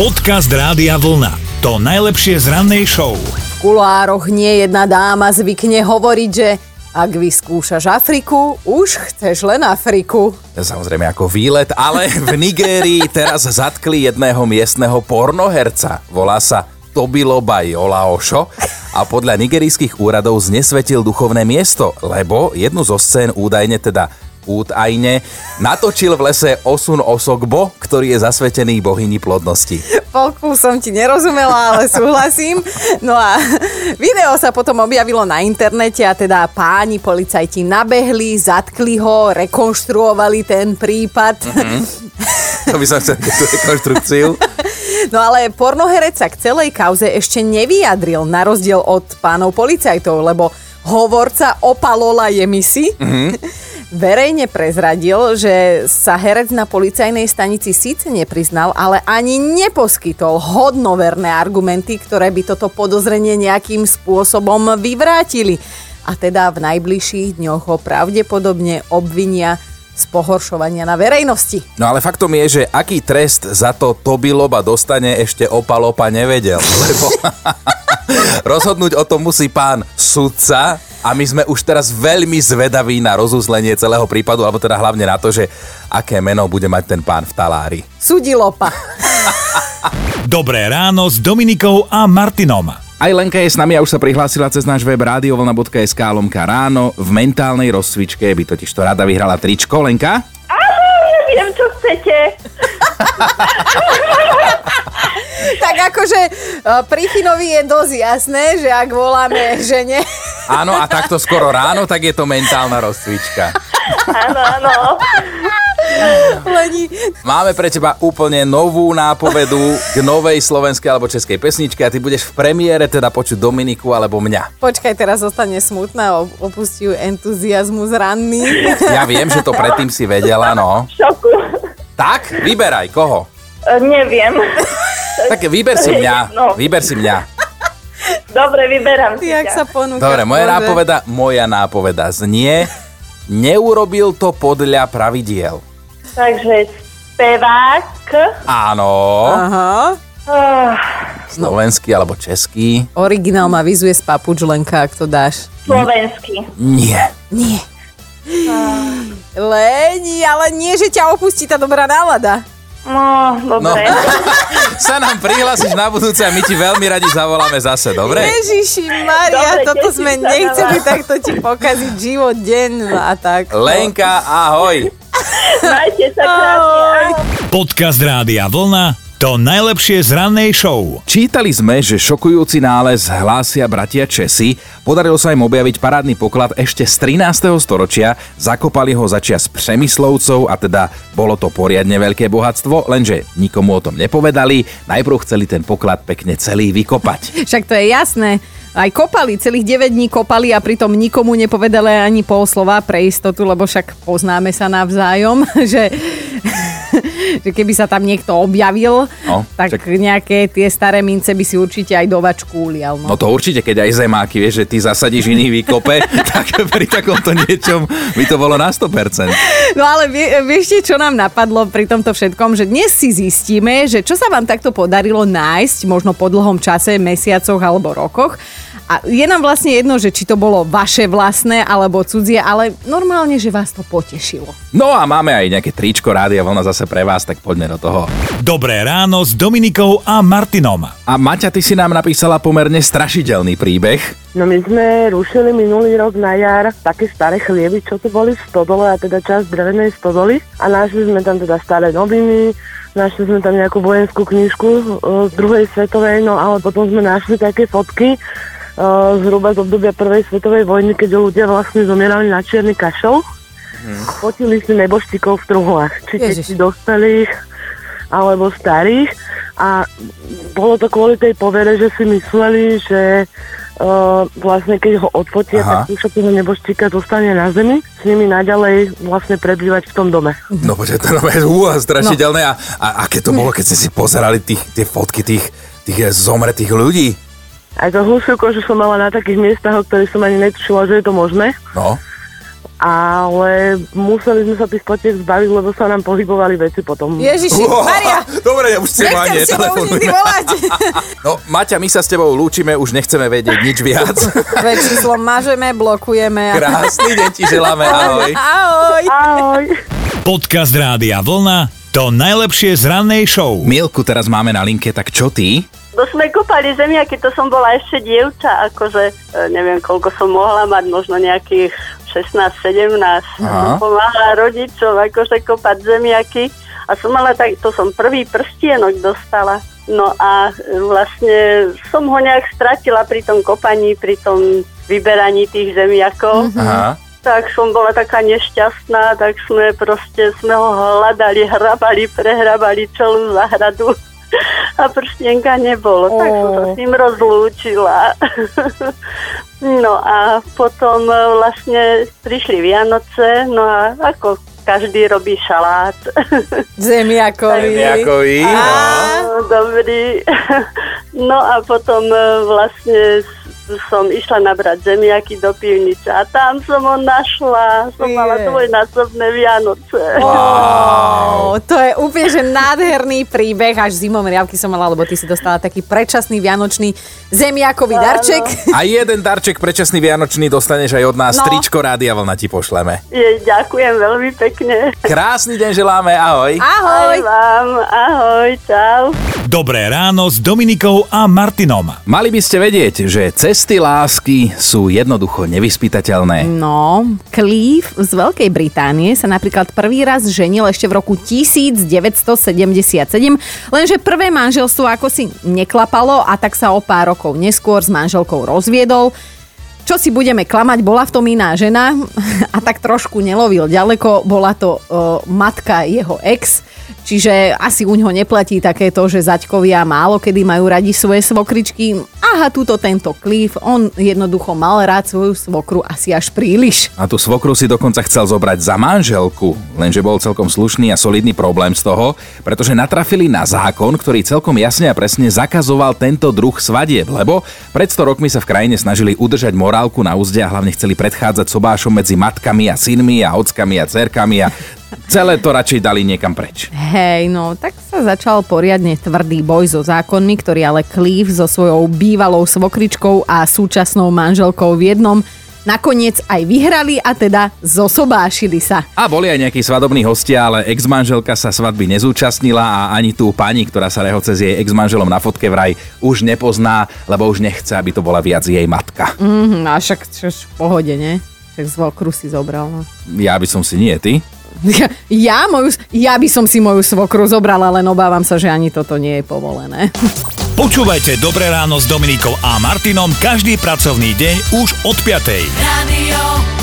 Podcast Rádia Vlna. To najlepšie z rannej show. V kuloároch nie jedna dáma zvykne hovoriť, že ak vyskúšaš Afriku, už chceš len Afriku. Samozrejme ako výlet, ale v Nigérii teraz zatkli jedného miestneho pornoherca. Volá sa Tobiloba Jolaošo a podľa nigerijských úradov znesvetil duchovné miesto, lebo jednu zo scén údajne teda údajne natočil v lese Osun Osogbo, ktorý je zasvetený bohyni plodnosti. Polku som ti nerozumela, ale súhlasím. No a video sa potom objavilo na internete a teda páni policajti nabehli, zatkli ho, rekonštruovali ten prípad. Mm-hmm. To by som chcel tú rekonštrukciu. No ale pornoherec sa k celej kauze ešte nevyjadril, na rozdiel od pánov policajtov, lebo hovorca opalola jemisi. Mm-hmm verejne prezradil, že sa herec na policajnej stanici síce nepriznal, ale ani neposkytol hodnoverné argumenty, ktoré by toto podozrenie nejakým spôsobom vyvrátili. A teda v najbližších dňoch ho pravdepodobne obvinia z pohoršovania na verejnosti. No ale faktom je, že aký trest za to Tobiloba dostane ešte opalopa nevedel, lebo rozhodnúť o tom musí pán sudca a my sme už teraz veľmi zvedaví na rozuzlenie celého prípadu, alebo teda hlavne na to, že aké meno bude mať ten pán v talári. Sudilopa. Dobré ráno s Dominikou a Martinom. Aj Lenka je s nami a už sa prihlásila cez náš web radiovolna.sk lomka ráno. V mentálnej rozcvičke by totiž to rada vyhrala tričko. Lenka? Áno, neviem, čo chcete. tak akože e, pri Chinovi je dosť jasné, že ak voláme žene... Áno, a takto skoro ráno, tak je to mentálna rozcvička. Áno, áno. Leni. Máme pre teba úplne novú nápovedu k novej slovenskej alebo českej pesničke a ty budeš v premiére teda počuť Dominiku alebo mňa. Počkaj, teraz zostane smutná, opustí ju entuziasmus ranný. Ja viem, že to predtým si vedela, no. Šoku. Tak, vyberaj, koho? E, neviem. Tak vyber si mňa, no. vyber si mňa. Dobre, vyberám si Jak sa ponúkaš, Dobre, moja Bože. nápoveda, moja nápoveda znie, neurobil to podľa pravidiel. Takže spevák. Áno, Aha. Uh, slovenský alebo český. Originál ma vyzuje z papučlenka, ak to dáš. slovenský. Nie. Nie. Leni, ale nie, že ťa opustí tá dobrá nálada. No, No, dobre. sa nám prihlásiš na budúce a my ti veľmi radi zavoláme zase, dobre? Ježiši Maria, Dobre, toto sme nechceli vás. takto ti pokaziť život, deň a tak. Lenka, ahoj. Majte sa krásne. Ahoj. Podcast Rádia Vlna. To najlepšie z rannej show. Čítali sme, že šokujúci nález hlásia bratia Česi. Podarilo sa im objaviť parádny poklad ešte z 13. storočia. Zakopali ho začias Přemyslovcov a teda bolo to poriadne veľké bohatstvo, lenže nikomu o tom nepovedali. Najprv chceli ten poklad pekne celý vykopať. Však to je jasné. Aj kopali, celých 9 dní kopali a pritom nikomu nepovedali ani pol slova pre istotu, lebo však poznáme sa navzájom, že, že keby sa tam niekto objavil, No, tak však- nejaké tie staré mince by si určite aj do vačku ulial. No. No to určite, keď aj zemáky, vieš, že ty zasadíš iný vykope, tak pri takomto niečom by to bolo na 100%. No ale vie, viete, čo nám napadlo pri tomto všetkom, že dnes si zistíme, že čo sa vám takto podarilo nájsť, možno po dlhom čase, mesiacoch alebo rokoch. A je nám vlastne jedno, že či to bolo vaše vlastné alebo cudzie, ale normálne, že vás to potešilo. No a máme aj nejaké tričko Rádia Vlna zase pre vás, tak poďme do toho. Dobré ráno s Dominikou a Martinom. A Maťa, ty si nám napísala pomerne strašidelný príbeh. No my sme rušili minulý rok na jar také staré chlieby, čo tu boli v stodole, a teda časť drevenej stodoly. A našli sme tam teda staré noviny, našli sme tam nejakú vojenskú knižku e, z druhej svetovej, no ale potom sme našli také fotky zhruba z obdobia prvej svetovej vojny, keď ľudia vlastne zomierali na čierny kašel. Fotili si neboštíkov v truhlách, či deti dospelých, alebo starých. A bolo to kvôli tej povere, že si mysleli, že uh, vlastne keď ho odfotia, Aha. tak duša toho neboštíka zostane na zemi, s nimi naďalej vlastne prebývať v tom dome. No počkaj, to je úha, strašidelné. A, a aké to bolo, keď ste si pozerali tých, tie fotky tých, tých eh, zomretých ľudí? Aj to hlušilko, že som mala na takých miestach, o ktorých som ani netušila, že je to možné. No, ale museli sme sa tých potiek zbaviť, lebo sa nám pohybovali veci potom. Ježiši, Maria, Dobre, ja už chcem nechcem ani s tebou už nikdy volať. No, Maťa, my sa s tebou lúčime, už nechceme vedieť nič viac. Veď číslo mažeme, blokujeme. A... Krásny deň ti želáme, ahoj. Ahoj. Ahoj. Podcast Rádia Vlna to najlepšie z rannej show. Milku teraz máme na linke, tak čo ty? To sme kopali zemiaky, to som bola ešte dievča, akože e, neviem, koľko som mohla mať, možno nejakých 16-17. Aha. Som pomáhala rodičom akože kopať zemiaky a som mala tak, to som prvý prstienok dostala. No a e, vlastne som ho nejak stratila pri tom kopaní, pri tom vyberaní tých zemiakov. Aha. Tak som bola taká nešťastná, tak sme proste, sme ho hľadali, hrabali, prehrabali celú zahradu a prstienka nebolo, tak som sa s ním rozlúčila. no a potom e, vlastne prišli Vianoce, no a ako každý robí šalát. Zemiakovi. Zemiakovi, no. No, Dobrý. No a potom e, vlastne s- som išla nabrať zemiaky do pivnice a tam som ho našla. Som mala Je. dvojnásobné Vianoce. Wow. To je úplne že nádherný príbeh, až zimom riavky som mala, lebo ty si dostala taký predčasný vianočný zemiakový darček. A jeden darček predčasný Vianočný dostaneš aj od nás. No. Tričko Rádia Vlna ti pošleme. Je, ďakujem veľmi pekne. Krásny deň želáme, ahoj. Ahoj. Aj vám. Ahoj, čau. Dobré ráno s Dominikou a Martinom. Mali by ste vedieť, že cesty lásky sú jednoducho nevyspytateľné. No, Cleve z Veľkej Británie sa napríklad prvý raz ženil ešte v roku 1977, lenže prvé manželstvo ako si neklapalo a tak sa o pár rokov neskôr s manželkou rozviedol. Čo si budeme klamať, bola v tom iná žena a tak trošku nelovil ďaleko, bola to uh, matka jeho ex, čiže asi u ňoho neplatí takéto, že zaťkovia málo kedy majú radi svoje svokričky. Aha, túto tento Cliff, on jednoducho mal rád svoju svokru asi až príliš. A tú svokru si dokonca chcel zobrať za manželku, lenže bol celkom slušný a solidný problém z toho, pretože natrafili na zákon, ktorý celkom jasne a presne zakazoval tento druh svadieb, lebo pred 100 rokmi sa v krajine snažili udržať morálku na úzde a hlavne chceli predchádzať sobášom medzi matkami a synmi a ockami a cerkami a celé to radšej dali niekam preč. Hej, no tak sa začal poriadne tvrdý boj so zákonmi, ktorý ale Cleve so svojou bývalou svokričkou a súčasnou manželkou v jednom nakoniec aj vyhrali a teda zosobášili sa. A boli aj nejakí svadobní hostia, ale ex-manželka sa svadby nezúčastnila a ani tú pani, ktorá sa rehoce s jej ex-manželom na fotke vraj už nepozná, lebo už nechce, aby to bola viac jej matka. Mhm, a však čož v pohode, ne? Však svokru si zobral, no. Ja by som si nie, ty? Ja, ja, moju, ja by som si moju svokru zobrala, len obávam sa, že ani toto nie je povolené. Počúvajte Dobré ráno s Dominikou a Martinom každý pracovný deň už od 5. Radio